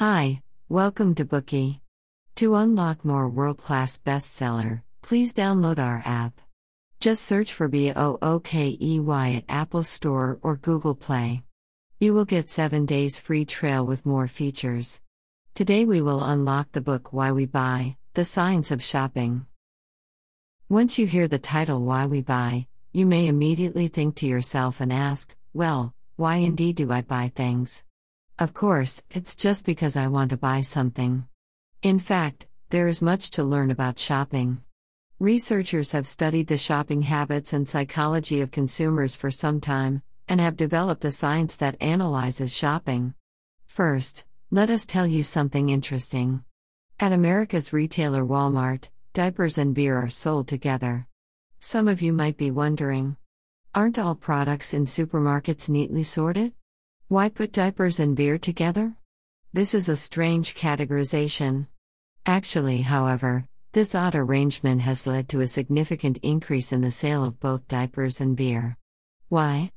Hi, welcome to Bookey. To unlock more world class bestseller, please download our app. Just search for B O O K E Y at Apple Store or Google Play. You will get 7 days free trial with more features. Today we will unlock the book Why We Buy The Science of Shopping. Once you hear the title Why We Buy, you may immediately think to yourself and ask, well, why indeed do I buy things? Of course, it's just because I want to buy something. In fact, there is much to learn about shopping. Researchers have studied the shopping habits and psychology of consumers for some time, and have developed a science that analyzes shopping. First, let us tell you something interesting. At America's retailer Walmart, diapers and beer are sold together. Some of you might be wondering aren't all products in supermarkets neatly sorted? Why put diapers and beer together? This is a strange categorization. Actually, however, this odd arrangement has led to a significant increase in the sale of both diapers and beer. Why?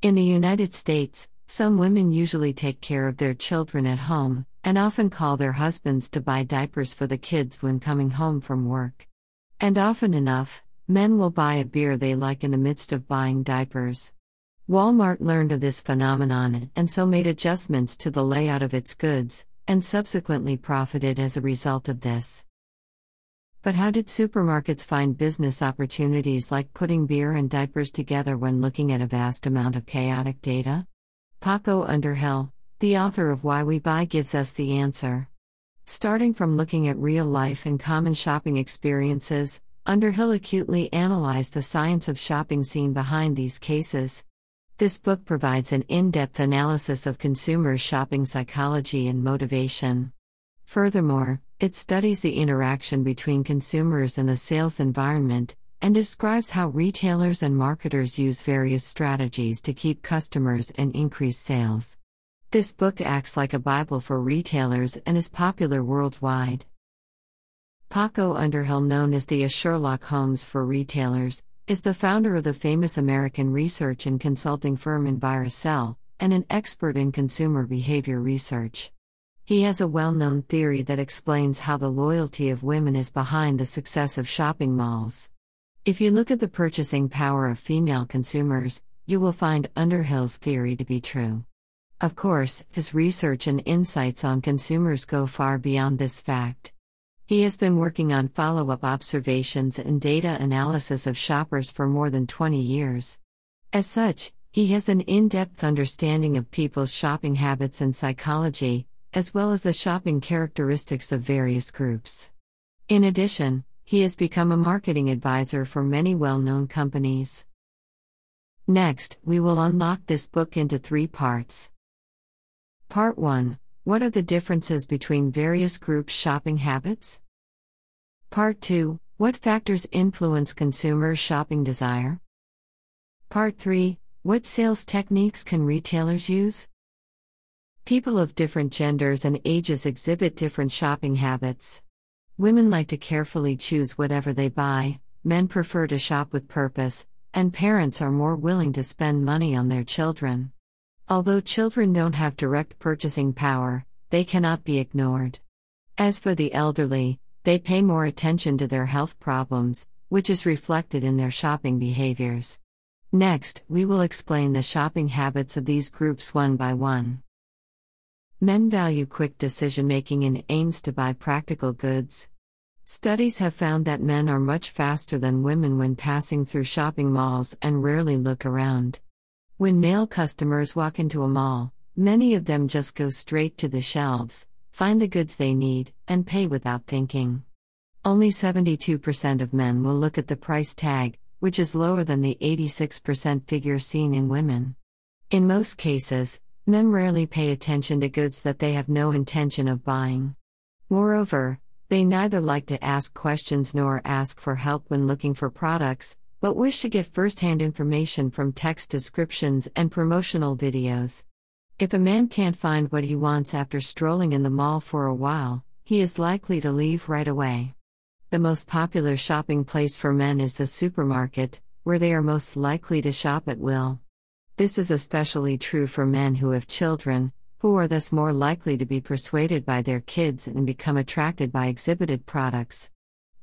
In the United States, some women usually take care of their children at home, and often call their husbands to buy diapers for the kids when coming home from work. And often enough, men will buy a beer they like in the midst of buying diapers. Walmart learned of this phenomenon and so made adjustments to the layout of its goods, and subsequently profited as a result of this. But how did supermarkets find business opportunities like putting beer and diapers together when looking at a vast amount of chaotic data? Paco Underhill, the author of Why We Buy, gives us the answer. Starting from looking at real life and common shopping experiences, Underhill acutely analyzed the science of shopping seen behind these cases. This book provides an in depth analysis of consumer shopping psychology and motivation. Furthermore, it studies the interaction between consumers and the sales environment, and describes how retailers and marketers use various strategies to keep customers and increase sales. This book acts like a Bible for retailers and is popular worldwide. Paco Underhill, known as the Sherlock Holmes for retailers, is the founder of the famous American research and consulting firm Envirosell, and an expert in consumer behavior research. He has a well known theory that explains how the loyalty of women is behind the success of shopping malls. If you look at the purchasing power of female consumers, you will find Underhill's theory to be true. Of course, his research and insights on consumers go far beyond this fact. He has been working on follow up observations and data analysis of shoppers for more than 20 years. As such, he has an in depth understanding of people's shopping habits and psychology, as well as the shopping characteristics of various groups. In addition, he has become a marketing advisor for many well known companies. Next, we will unlock this book into three parts. Part 1 what are the differences between various groups' shopping habits? Part 2 What factors influence consumers' shopping desire? Part 3 What sales techniques can retailers use? People of different genders and ages exhibit different shopping habits. Women like to carefully choose whatever they buy, men prefer to shop with purpose, and parents are more willing to spend money on their children. Although children don't have direct purchasing power, they cannot be ignored. As for the elderly, they pay more attention to their health problems, which is reflected in their shopping behaviors. Next, we will explain the shopping habits of these groups one by one. Men value quick decision making and aims to buy practical goods. Studies have found that men are much faster than women when passing through shopping malls and rarely look around. When male customers walk into a mall, many of them just go straight to the shelves, find the goods they need, and pay without thinking. Only 72% of men will look at the price tag, which is lower than the 86% figure seen in women. In most cases, men rarely pay attention to goods that they have no intention of buying. Moreover, they neither like to ask questions nor ask for help when looking for products, but wish to get first hand information from text descriptions and promotional videos. If a man can't find what he wants after strolling in the mall for a while, he is likely to leave right away. The most popular shopping place for men is the supermarket, where they are most likely to shop at will. This is especially true for men who have children, who are thus more likely to be persuaded by their kids and become attracted by exhibited products.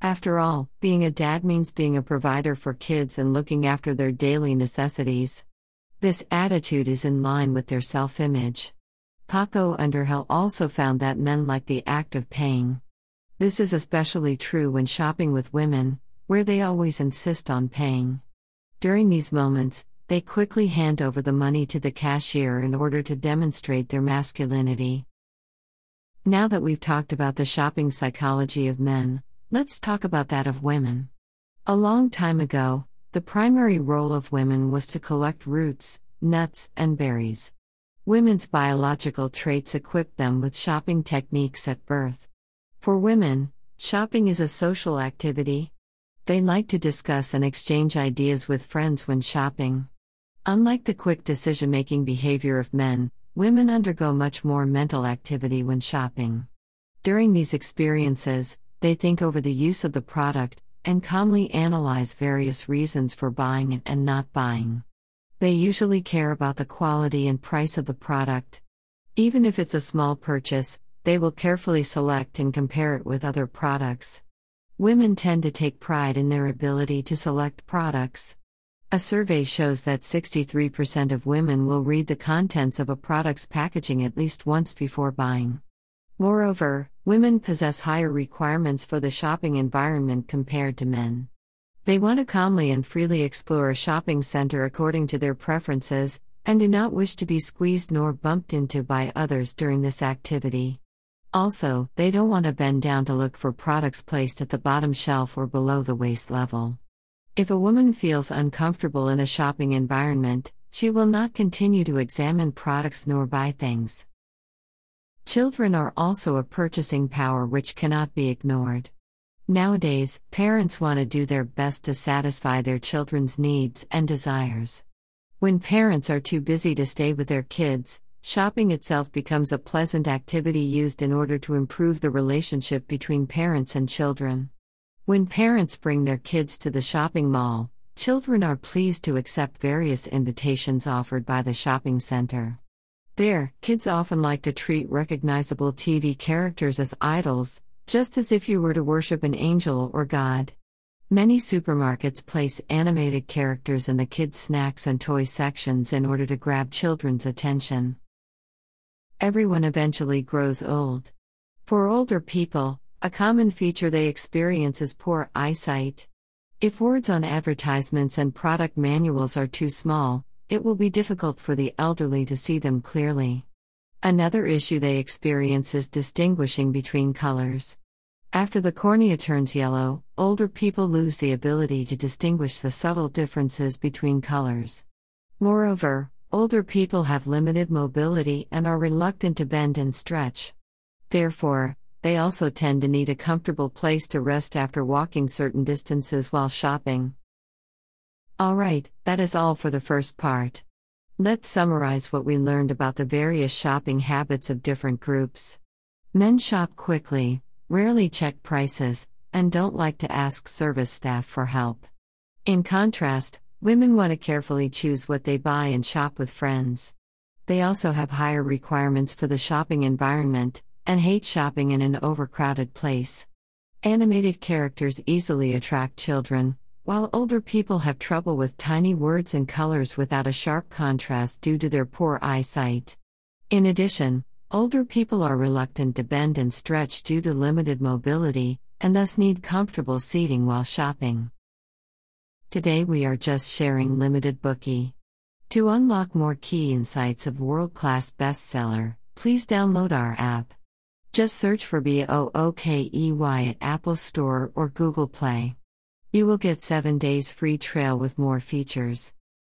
After all, being a dad means being a provider for kids and looking after their daily necessities. This attitude is in line with their self image. Paco Underhill also found that men like the act of paying. This is especially true when shopping with women, where they always insist on paying. During these moments, they quickly hand over the money to the cashier in order to demonstrate their masculinity. Now that we've talked about the shopping psychology of men, let's talk about that of women. A long time ago, the primary role of women was to collect roots, nuts, and berries. Women's biological traits equipped them with shopping techniques at birth. For women, shopping is a social activity. They like to discuss and exchange ideas with friends when shopping. Unlike the quick decision making behavior of men, women undergo much more mental activity when shopping. During these experiences, they think over the use of the product, and calmly analyze various reasons for buying it and not buying. They usually care about the quality and price of the product. Even if it's a small purchase, they will carefully select and compare it with other products. Women tend to take pride in their ability to select products. A survey shows that 63% of women will read the contents of a product's packaging at least once before buying. Moreover, women possess higher requirements for the shopping environment compared to men. They want to calmly and freely explore a shopping center according to their preferences, and do not wish to be squeezed nor bumped into by others during this activity. Also, they don't want to bend down to look for products placed at the bottom shelf or below the waist level. If a woman feels uncomfortable in a shopping environment, she will not continue to examine products nor buy things. Children are also a purchasing power which cannot be ignored. Nowadays, parents want to do their best to satisfy their children's needs and desires. When parents are too busy to stay with their kids, shopping itself becomes a pleasant activity used in order to improve the relationship between parents and children. When parents bring their kids to the shopping mall, children are pleased to accept various invitations offered by the shopping center. There, kids often like to treat recognizable TV characters as idols, just as if you were to worship an angel or God. Many supermarkets place animated characters in the kids' snacks and toy sections in order to grab children's attention. Everyone eventually grows old. For older people, a common feature they experience is poor eyesight. If words on advertisements and product manuals are too small, it will be difficult for the elderly to see them clearly. Another issue they experience is distinguishing between colors. After the cornea turns yellow, older people lose the ability to distinguish the subtle differences between colors. Moreover, older people have limited mobility and are reluctant to bend and stretch. Therefore, they also tend to need a comfortable place to rest after walking certain distances while shopping. Alright, that is all for the first part. Let's summarize what we learned about the various shopping habits of different groups. Men shop quickly, rarely check prices, and don't like to ask service staff for help. In contrast, women want to carefully choose what they buy and shop with friends. They also have higher requirements for the shopping environment, and hate shopping in an overcrowded place. Animated characters easily attract children, while older people have trouble with tiny words and colors without a sharp contrast due to their poor eyesight. In addition, older people are reluctant to bend and stretch due to limited mobility, and thus need comfortable seating while shopping. Today we are just sharing limited Bookey. To unlock more key insights of world class bestseller, please download our app. Just search for BOOKEY at Apple Store or Google Play. You will get 7 days free trial with more features.